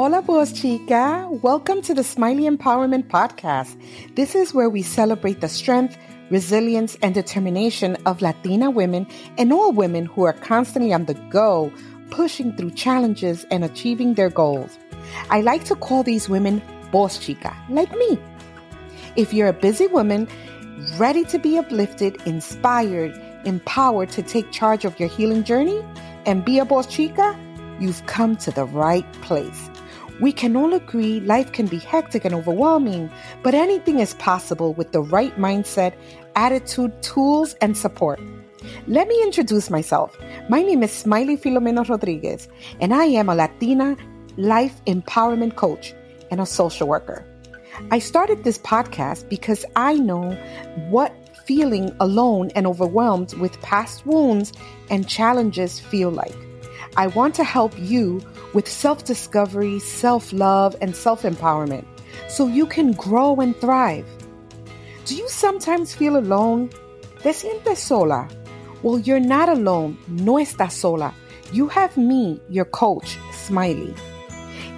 Hola, voz chica. Welcome to the Smiley Empowerment Podcast. This is where we celebrate the strength, resilience, and determination of Latina women and all women who are constantly on the go, pushing through challenges and achieving their goals. I like to call these women voz chica, like me. If you're a busy woman, ready to be uplifted, inspired, empowered to take charge of your healing journey and be a voz chica, you've come to the right place. We can all agree life can be hectic and overwhelming, but anything is possible with the right mindset, attitude, tools, and support. Let me introduce myself. My name is Smiley Filomeno Rodriguez, and I am a Latina life empowerment coach and a social worker. I started this podcast because I know what feeling alone and overwhelmed with past wounds and challenges feel like. I want to help you with self discovery, self love, and self empowerment so you can grow and thrive. Do you sometimes feel alone? ¿Te sientes sola? Well, you're not alone. No estás sola. You have me, your coach, Smiley.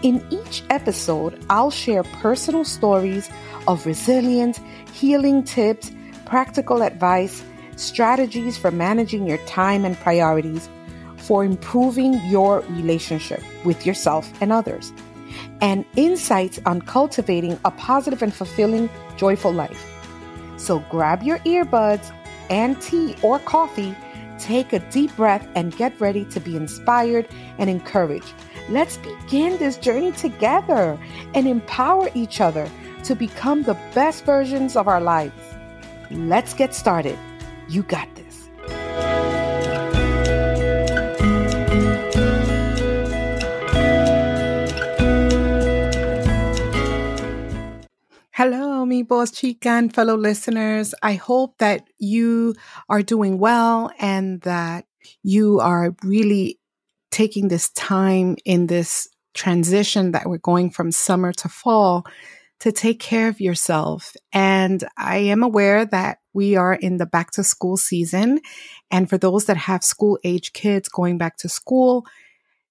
In each episode, I'll share personal stories of resilience, healing tips, practical advice, strategies for managing your time and priorities for improving your relationship with yourself and others, and insights on cultivating a positive and fulfilling, joyful life. So grab your earbuds and tea or coffee, take a deep breath, and get ready to be inspired and encouraged. Let's begin this journey together and empower each other to become the best versions of our lives. Let's get started. You got this. Hello, mi voz chica and fellow listeners. I hope that you are doing well and that you are really taking this time in this transition that we're going from summer to fall to take care of yourself. And I am aware that we are in the back to school season. And for those that have school age kids going back to school,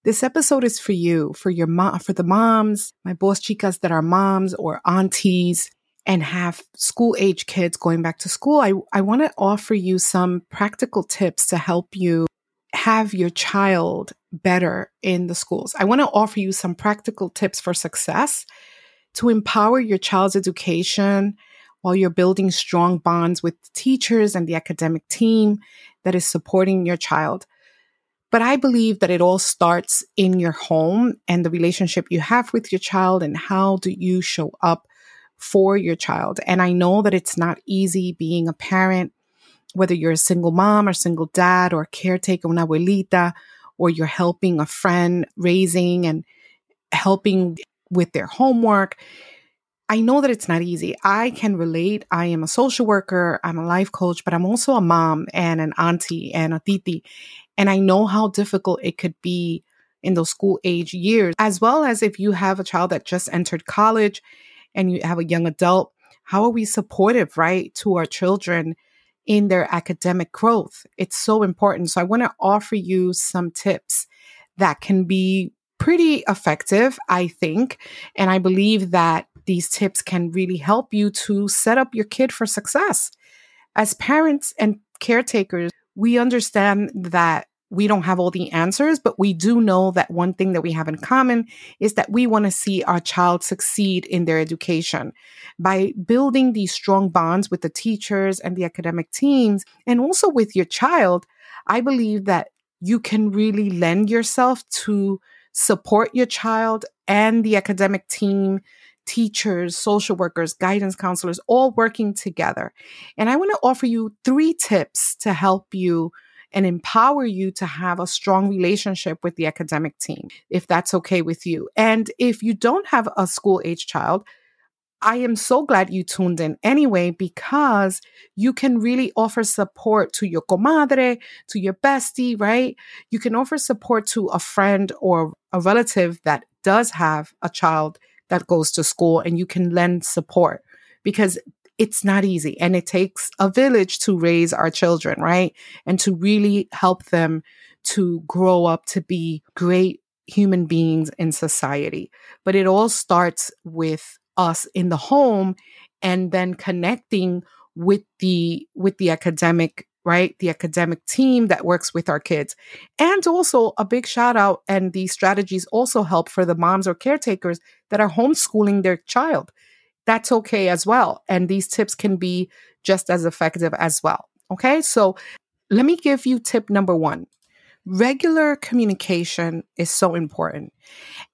this episode is for you, for your mom, for the moms, my voz chicas that are moms or aunties and have school age kids going back to school. I, I want to offer you some practical tips to help you have your child better in the schools. I want to offer you some practical tips for success to empower your child's education while you're building strong bonds with teachers and the academic team that is supporting your child. But I believe that it all starts in your home and the relationship you have with your child and how do you show up for your child. And I know that it's not easy being a parent, whether you're a single mom or single dad or caretaker, una abuelita, or you're helping a friend raising and helping with their homework. I know that it's not easy. I can relate. I am a social worker, I'm a life coach, but I'm also a mom and an auntie and a titi. And I know how difficult it could be in those school age years, as well as if you have a child that just entered college and you have a young adult. How are we supportive, right, to our children in their academic growth? It's so important. So I want to offer you some tips that can be pretty effective, I think. And I believe that these tips can really help you to set up your kid for success. As parents and caretakers, we understand that we don't have all the answers, but we do know that one thing that we have in common is that we want to see our child succeed in their education by building these strong bonds with the teachers and the academic teams and also with your child. I believe that you can really lend yourself to support your child and the academic team, teachers, social workers, guidance counselors, all working together. And I want to offer you three tips to help you and empower you to have a strong relationship with the academic team, if that's okay with you. And if you don't have a school age child, I am so glad you tuned in anyway because you can really offer support to your comadre, to your bestie, right? You can offer support to a friend or a relative that does have a child that goes to school and you can lend support because it's not easy and it takes a village to raise our children, right? And to really help them to grow up to be great human beings in society. But it all starts with us in the home and then connecting with the with the academic right the academic team that works with our kids and also a big shout out and these strategies also help for the moms or caretakers that are homeschooling their child that's okay as well and these tips can be just as effective as well okay so let me give you tip number 1 regular communication is so important.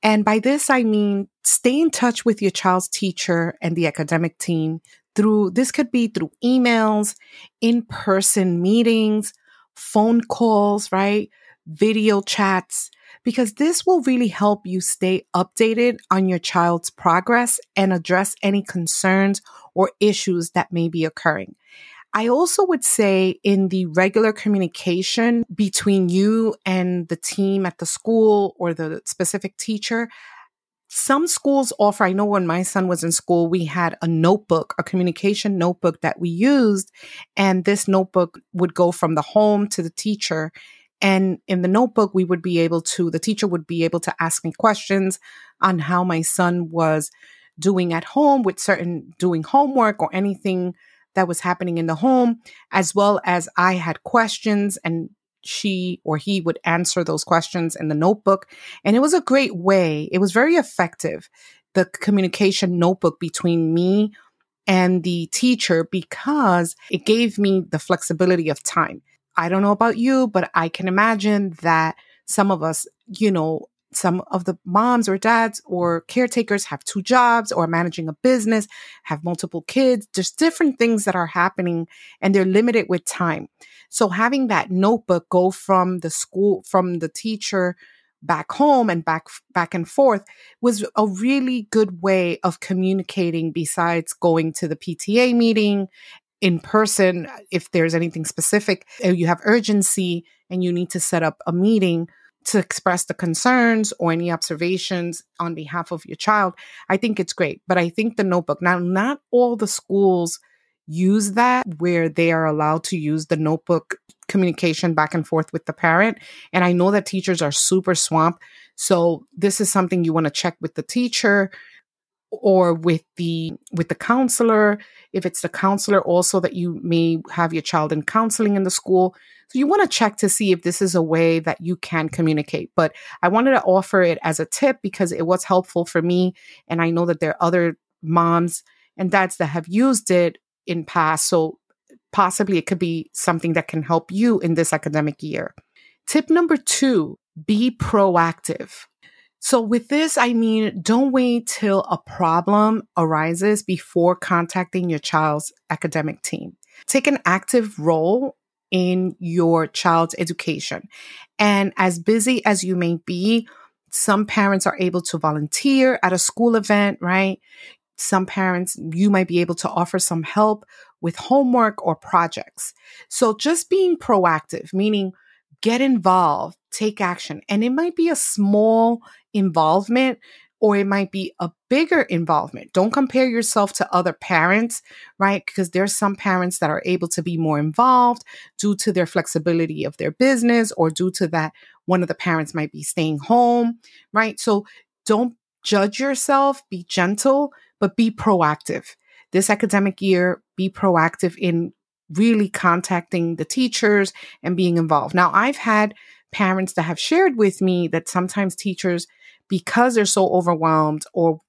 And by this, I mean stay in touch with your child's teacher and the academic team through, this could be through emails, in person meetings, phone calls, right? Video chats, because this will really help you stay updated on your child's progress and address any concerns or issues that may be occurring. I also would say in the regular communication between you and the team at the school or the specific teacher, some schools offer, I know when my son was in school, we had a notebook, a communication notebook that we used. And this notebook would go from the home to the teacher. And in the notebook, we would be able to, the teacher would be able to ask me questions on how my son was doing at home with certain doing homework or anything that was happening in the home, as well as I had questions and she or he would answer those questions in the notebook. And it was a great way. It was very effective, the communication notebook between me and the teacher, because it gave me the flexibility of time. I don't know about you, but I can imagine that some of us, you know, some of the moms or dads or caretakers have two jobs or managing a business, have multiple kids. There's different things that are happening and they're limited with time. So having that notebook go from the school, from the teacher back home and back, back and forth was a really good way of communicating besides going to the PTA meeting in person. If there's anything specific, eh, you have urgency and you need to set up a meeting to express the concerns or any observations on behalf of your child, I think it's great. But I think the notebook, now, not all the schools use that where they are allowed to use the notebook communication back and forth with the parent. And I know that teachers are super swamped. So this is something you want to check with the teacher or with the with the counselor if it's the counselor also that you may have your child in counseling in the school. So you want to check to see if this is a way that you can communicate but i wanted to offer it as a tip because it was helpful for me and i know that there are other moms and dads that have used it in past so possibly it could be something that can help you in this academic year. Tip number 2 be proactive so with this, I mean, don't wait till a problem arises before contacting your child's academic team. Take an active role in your child's education. And as busy as you may be, some parents are able to volunteer at a school event, right? Some parents, you might be able to offer some help with homework or projects. So just being proactive, meaning get involved, take action. And it might be a small involvement or it might be a bigger involvement. Don't compare yourself to other parents, right? Because there's some parents that are able to be more involved due to their flexibility of their business or due to that one of the parents might be staying home, right? So don't judge yourself, be gentle, but be proactive. This academic year, be proactive in really contacting the teachers and being involved. Now, I've had parents that have shared with me that sometimes teachers, because they're so overwhelmed or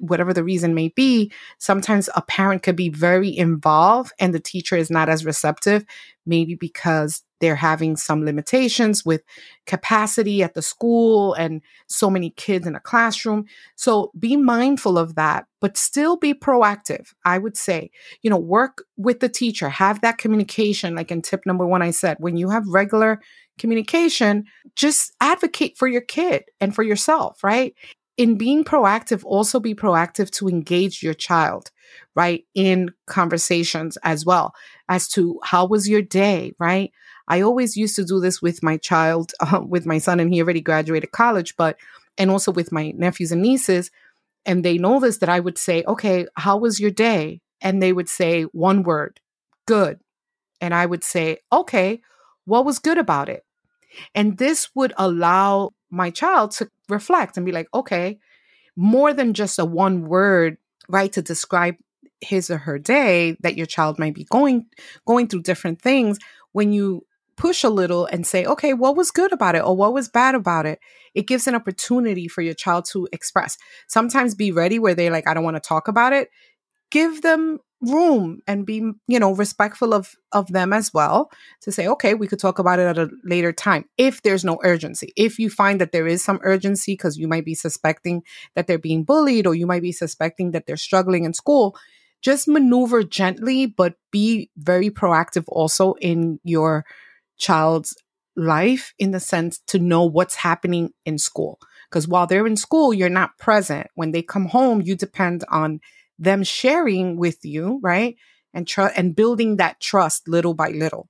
whatever the reason may be, sometimes a parent could be very involved and the teacher is not as receptive, maybe because they're having some limitations with capacity at the school and so many kids in a classroom. So be mindful of that, but still be proactive. I would say, you know, work with the teacher, have that communication. Like in tip number one, I said, when you have regular communication, just advocate for your kid and for yourself, right? in being proactive, also be proactive to engage your child, right? In conversations as well as to how was your day, right? I always used to do this with my child, uh, with my son, and he already graduated college, but, and also with my nephews and nieces. And they know this that I would say, okay, how was your day? And they would say one word, good. And I would say, okay, what was good about it? And this would allow my child to reflect and be like, okay, more than just a one word, right, to describe his or her day that your child might be going going through different things when you push a little and say okay what was good about it or what was bad about it? It gives an opportunity for your child to express. Sometimes be ready where they're like i don't want to talk about it. Give them room and be you know respectful of of them as well to say okay we could talk about it at a later time if there's no urgency. If you find that there is some urgency because you might be suspecting that they're being bullied or you might be suspecting that they're struggling in school just maneuver gently but be very proactive also in your child's life in the sense to know what's happening in school because while they're in school you're not present when they come home you depend on them sharing with you, right? And tr- and building that trust little by little.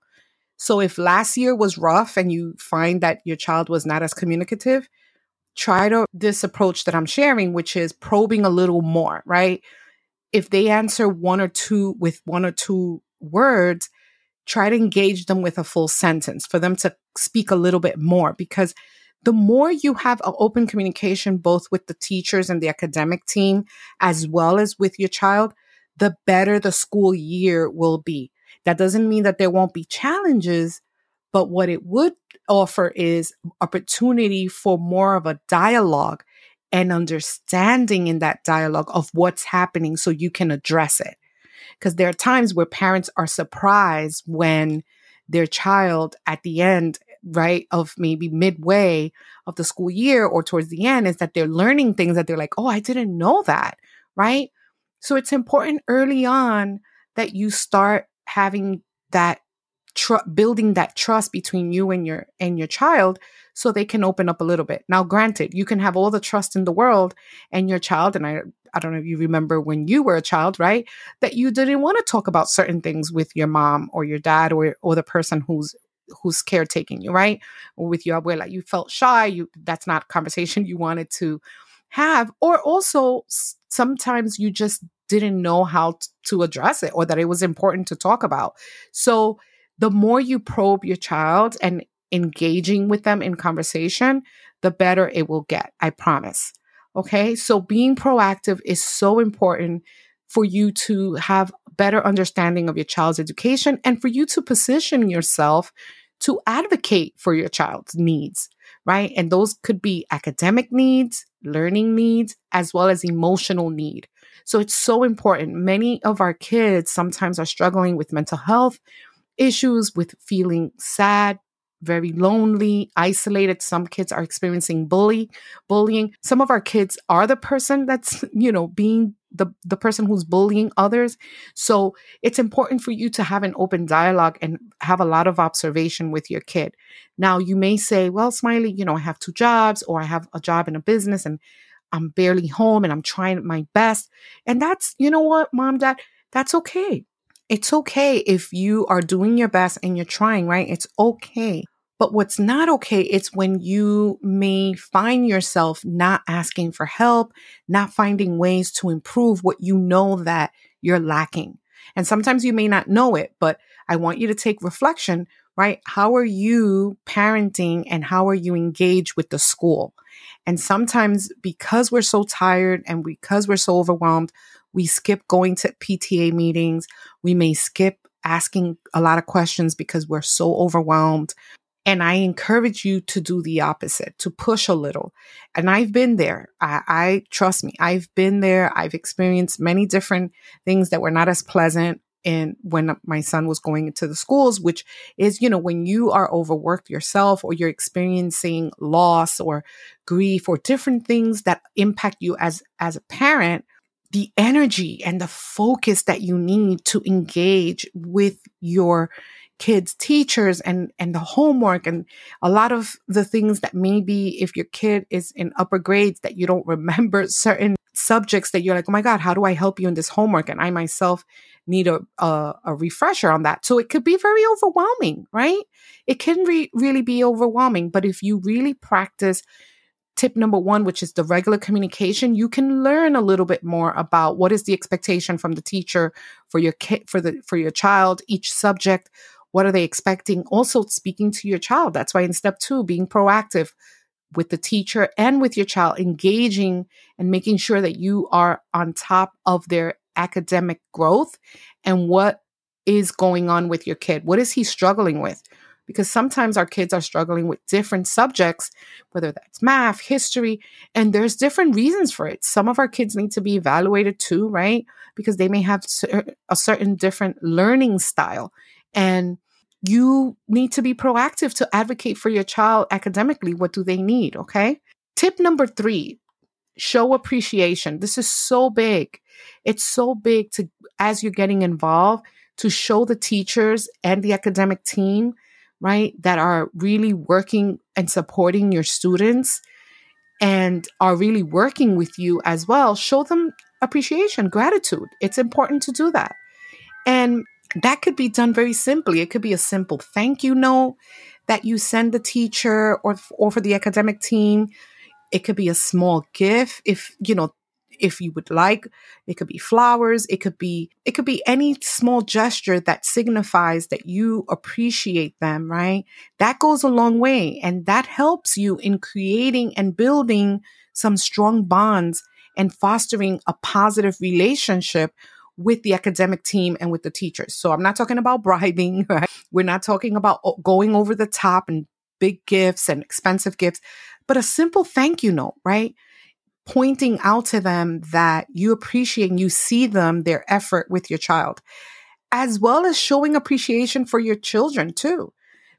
So if last year was rough and you find that your child was not as communicative, try to this approach that I'm sharing, which is probing a little more, right? If they answer one or two with one or two words, try to engage them with a full sentence for them to speak a little bit more because the more you have an open communication, both with the teachers and the academic team, as well as with your child, the better the school year will be. That doesn't mean that there won't be challenges, but what it would offer is opportunity for more of a dialogue and understanding in that dialogue of what's happening so you can address it. Because there are times where parents are surprised when their child at the end right of maybe midway of the school year or towards the end is that they're learning things that they're like oh i didn't know that right? So it's important early on that you start having that tr- building that trust between you and your and your child so they can open up a little bit now granted you can have all the trust in the world and your child and i I don't know if you remember when you were a child, right? That you didn't want to talk about certain things with your mom or your dad or or the person who's who's caretaking you, right? Or with your abuela, you felt shy. You that's not conversation you wanted to have, or also sometimes you just didn't know how to address it or that it was important to talk about. So the more you probe your child and engaging with them in conversation, the better it will get. I promise. Okay. So being proactive is so important for you to have better understanding of your child's education and for you to position yourself to advocate for your child's needs, right? And those could be academic needs, learning needs, as well as emotional need. So it's so important. Many of our kids sometimes are struggling with mental health issues, with feeling sad, very lonely, isolated. Some kids are experiencing bully, bullying. Some of our kids are the person that's, you know, being the, the person who's bullying others. So it's important for you to have an open dialogue and have a lot of observation with your kid. Now you may say, well, Smiley, you know, I have two jobs or I have a job in a business and I'm barely home and I'm trying my best. And that's, you know what, mom, dad, that's okay. It's okay if you are doing your best and you're trying, right? It's okay. But what's not okay, it's when you may find yourself not asking for help, not finding ways to improve what you know that you're lacking. And sometimes you may not know it, but I want you to take reflection, right? How are you parenting and how are you engaged with the school? And sometimes because we're so tired and because we're so overwhelmed, we skip going to PTA meetings. We may skip asking a lot of questions because we're so overwhelmed. And I encourage you to do the opposite, to push a little. And I've been there. I, I, trust me, I've been there. I've experienced many different things that were not as pleasant. And when my son was going into the schools, which is, you know, when you are overworked yourself or you're experiencing loss or grief or different things that impact you as, as a parent, the energy and the focus that you need to engage with your kids teachers and and the homework and a lot of the things that maybe if your kid is in upper grades that you don't remember certain subjects that you're like oh my god how do i help you in this homework? And i myself need a a, a refresher on that. So it could be very overwhelming right? It can re- really be overwhelming. But if you really practice tip number one, which is the regular communication, you can learn a little bit more about what is the expectation from the teacher for your kid, for the, for your child, each subject. What are they expecting? Also speaking to your child. That's why in step two, being proactive, with the teacher and with your child, engaging and making sure that you are on top of their academic growth and what is going on with your kid. What is he struggling with? Because sometimes our kids are struggling with different subjects, whether that's math, history, and there's different reasons for it. Some of our kids need to be evaluated too, right? Because they may have a certain different learning style. And you need to be proactive to advocate for your child academically. What do they need? Okay. Tip number three show appreciation. This is so big. It's so big to, as you're getting involved, to show the teachers and the academic team, right, that are really working and supporting your students and are really working with you as well. Show them appreciation, gratitude. It's important to do that. And that could be done very simply. It could be a simple thank you note that you send the teacher or, or for the academic team. It could be a small gift if, you know, if you would like. It could be flowers. It could be, it could be any small gesture that signifies that you appreciate them, right? That goes a long way and that helps you in creating and building some strong bonds and fostering a positive relationship with the academic team and with the teachers. So I'm not talking about bribing, right? We're not talking about oh, going over the top and big gifts and expensive gifts, but a simple thank you note, right? Pointing out to them that you appreciate and you see them, their effort with your child, as well as showing appreciation for your children too.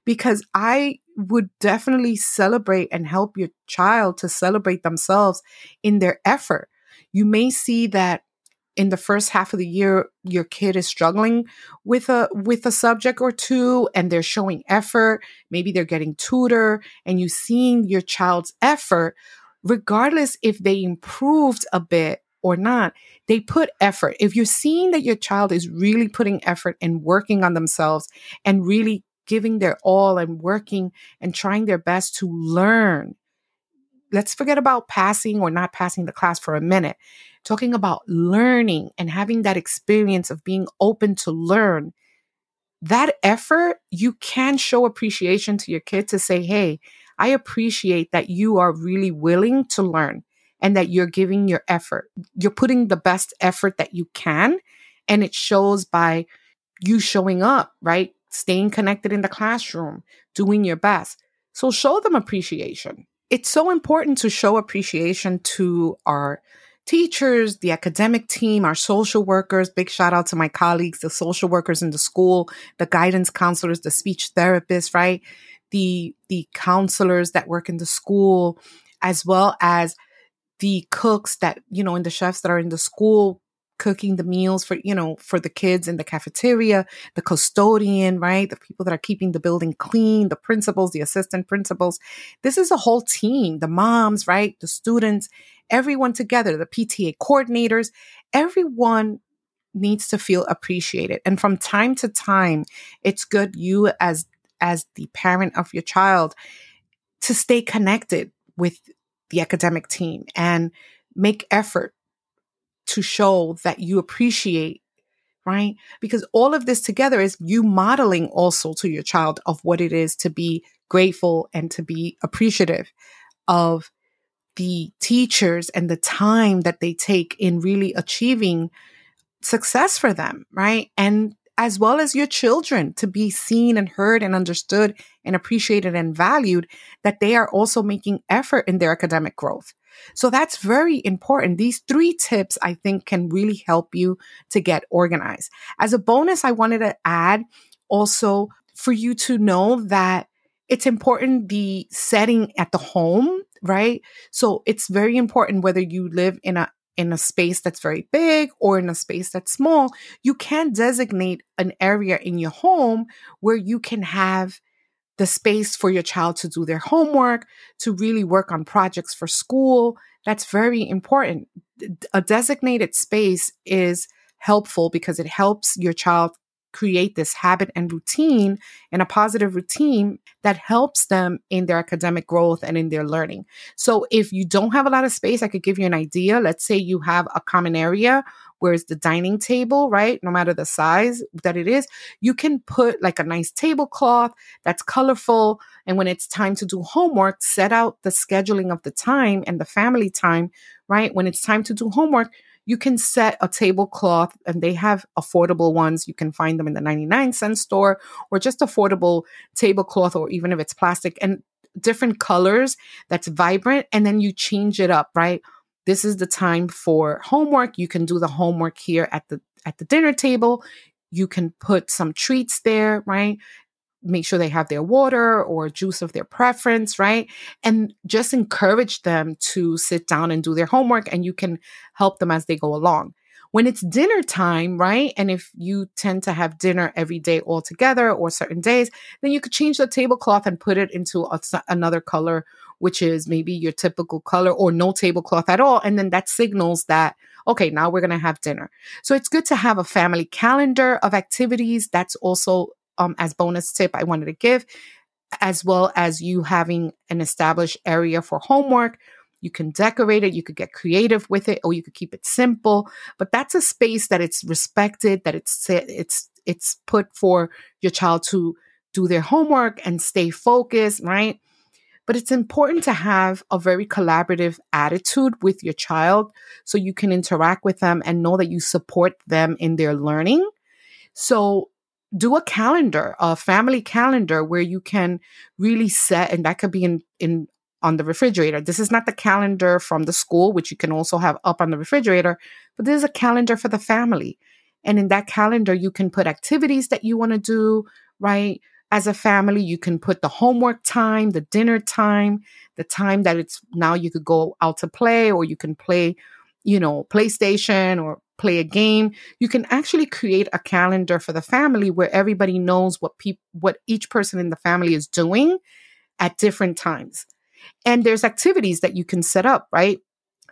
Because I would definitely celebrate and help your child to celebrate themselves in their effort. You may see that in the first half of the year your kid is struggling with a with a subject or two and they're showing effort maybe they're getting tutor and you seeing your child's effort regardless if they improved a bit or not they put effort. If you're seeing that your child is really putting effort and working on themselves and really giving their all and working and trying their best to learn let's forget about passing or not passing the class for a minute talking about learning and having that experience of being open to learn, that effort, you can show appreciation to your kid to say, Hey, I appreciate that you are really willing to learn and that you're giving your effort. You're putting the best effort that you can. And it shows by you showing up, right? Staying connected in the classroom, doing your best. So show them appreciation. It's so important to show appreciation to our teachers, the academic team, our social workers. Big shout out to my colleagues, the social workers in the school, the guidance counselors, the speech therapists, right? The, the counselors that work in the school, as well as the cooks that, you know, and the chefs that are in the school cooking the meals for, you know, for the kids in the cafeteria, the custodian, right? The people that are keeping the building clean, the principals, the assistant principals. This is a whole team, the moms, right? The students, everyone together, the PTA coordinators, everyone needs to feel appreciated. And from time to time, it's good you as as the parent of your child to stay connected with the academic team and make effort to show that you appreciate, right? Because all of this together is you modeling also to your child of what it is to be grateful and to be appreciative of the teachers and the time that they take in really achieving success for them, right? And as well as your children to be seen and heard and understood and appreciated and valued, that they are also making effort in their academic growth. So that's very important. These three tips I think can really help you to get organized. As a bonus, I wanted to add also for you to know that it's important the setting at the home, right? So it's very important whether you live in a in a space that's very big or in a space that's small, you can designate an area in your home where you can have the space for your child to do their homework, to really work on projects for school. That's very important. A designated space is helpful because it helps your child create this habit and routine and a positive routine that helps them in their academic growth and in their learning. So if you don't have a lot of space, I could give you an idea. Let's say you have a common area where it's the dining table, right? No matter the size that it is, you can put like a nice tablecloth that's colorful. And when it's time to do homework, set out the scheduling of the time and the family time, right? When it's time to do homework, you can set a tablecloth and they have affordable ones. You can find them in the 99 cent store or just affordable tablecloth or even if it's plastic and different colors that's vibrant. And then you change it up, right? This is the time for homework. You can do the homework here at the at the dinner table. You can put some treats there, right? Make sure they have their water or juice of their preference, right? And just encourage them to sit down and do their homework and you can help them as they go along. When it's dinner time, right? And if you tend to have dinner every day all together or certain days, then you could change the tablecloth and put it into a, another color, which is maybe your typical color or no tablecloth at all. And then that signals that, okay, now we're going to have dinner. So it's good to have a family calendar of activities. That's also um, as bonus tip I wanted to give, as well as you having an established area for homework. You can decorate it, you could get creative with it, or you could keep it simple. But that's a space that it's respected, that it's it's it's put for your child to do their homework and stay focused, right? But it's important to have a very collaborative attitude with your child so you can interact with them and know that you support them in their learning. So do a calendar, a family calendar where you can really set, and that could be in, in on the refrigerator. This is not the calendar from the school, which you can also have up on the refrigerator, but this is a calendar for the family. And in that calendar, you can put activities that you want to do, right? As a family, you can put the homework time, the dinner time, the time that it's now you could go out to play or you can play, you know, PlayStation or play a game. You can actually create a calendar for the family where everybody knows what people what each person in the family is doing at different times. And there's activities that you can set up, right?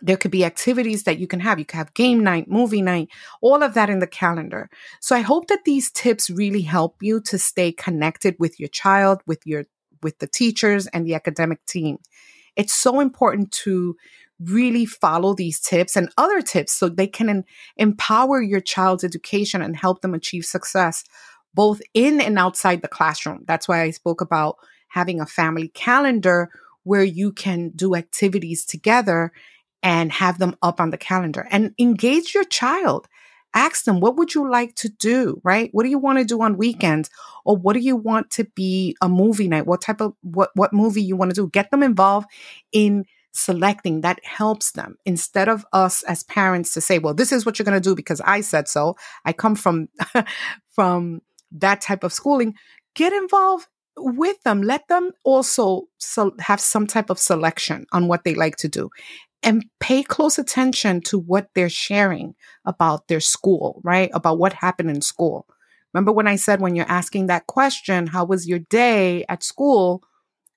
There could be activities that you can have. You can have game night, movie night, all of that in the calendar. So I hope that these tips really help you to stay connected with your child, with your with the teachers and the academic team. It's so important to really follow these tips and other tips so they can empower your child's education and help them achieve success both in and outside the classroom. That's why I spoke about having a family calendar where you can do activities together and have them up on the calendar and engage your child. Ask them, what would you like to do? Right? What do you want to do on weekends? Or what do you want to be a movie night? What type of, what, what movie you want to do? Get them involved in selecting that helps them instead of us as parents to say well this is what you're going to do because i said so. I come from from that type of schooling. Get involved with them. Let them also so have some type of selection on what they like to do and pay close attention to what they're sharing about their school right? About what happened in school. Remember when i said when you're asking that question how was your day at school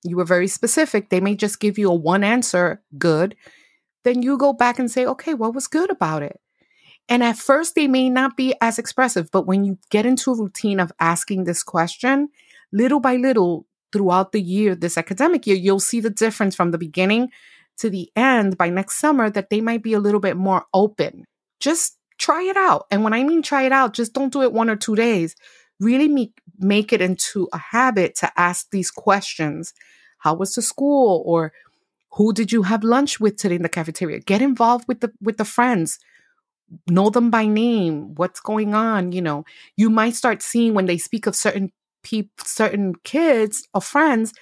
you were very specific. They may just give you a one answer, good. Then you go back and say, okay, what was good about it? And at first, they may not be as expressive, but when you get into a routine of asking this question, little by little throughout the year, this academic year, you'll see the difference from the beginning to the end by next summer that they might be a little bit more open. Just try it out. And when I mean try it out, just don't do it one or two days. Really make, make it into a habit to ask these questions. How was the school? Or who did you have lunch with today in the cafeteria? Get involved with the with the friends. Know them by name. What's going on? You know you might start seeing when they speak of certain people certain kids or friends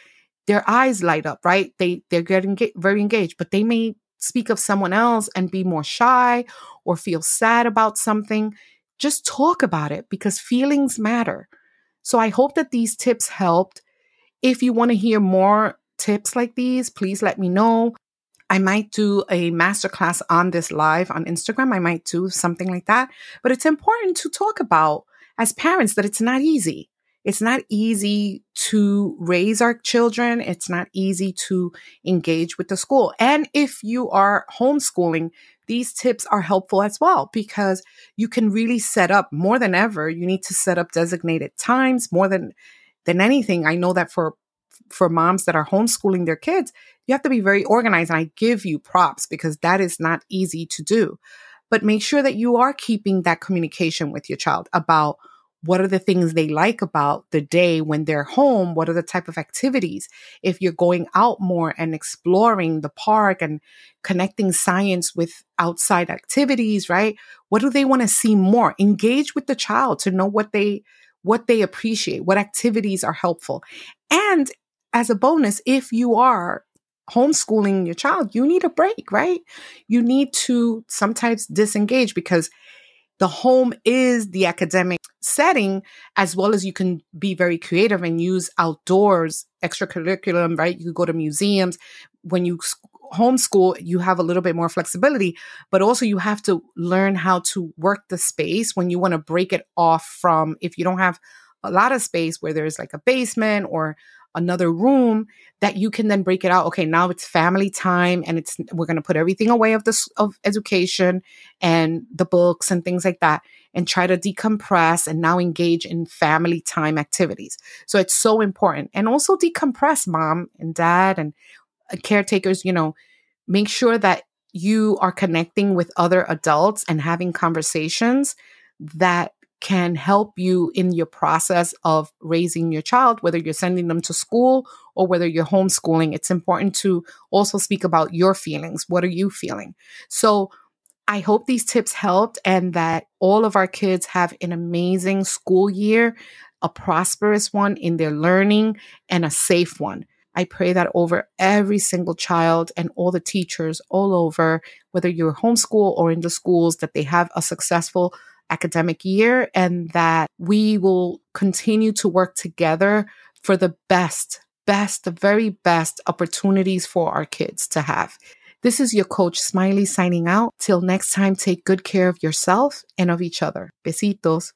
their eyes light up right? They they're getting very engaged but they may speak of someone else and be more shy or feel sad about something just talk about it because feelings matter so i hope that these tips helped if you want to hear more tips like these, please let me know. I might do a masterclass on this live on Instagram. I might do something like that. But it's important to talk about as parents that it's not easy. It's not easy to raise our children. It's not easy to engage with the school. And if you are homeschooling, these tips are helpful as well because you can really set up more than ever. You need to set up designated times more than than anything. I know that for for moms that are homeschooling their kids, you have to be very organized. And I give you props because that is not easy to do. But make sure that you are keeping that communication with your child about what are the things they like about the day when they're home? What are the type of activities? If you're going out more and exploring the park and connecting science with outside activities, right? What do they want to see more? Engage with the child to know what they what they appreciate, what activities are helpful. And as a bonus, if you are homeschooling your child, you need a break, right? You need to sometimes disengage because the home is the academic setting as well as you can be very creative and use outdoors extracurriculum right? You go to museums. When you homeschool you have a little bit more flexibility but also you have to learn how to work the space when you want to break it off from if you don't have a lot of space where there's like a basement or another room that you can then break it out. Okay, now it's family time and it's we're going to put everything away of this of education and the books and things like that and try to decompress and now engage in family time activities. So it's so important. And also decompress mom and dad and uh, caretakers, you know, make sure that you are connecting with other adults and having conversations that can help you in your process of raising your child, whether you're sending them to school or whether you're homeschooling. It's important to also speak about your feelings. What are you feeling? So, I hope these tips helped and that all of our kids have an amazing school year, a prosperous one in their learning, and a safe one. I pray that over every single child and all the teachers all over, whether you're homeschool or in the schools, that they have a successful academic year and that we will continue to work together for the best, best, the very best opportunities for our kids to have. This is your coach Smiley signing out. Till next time, take good care of yourself and of each other. Besitos.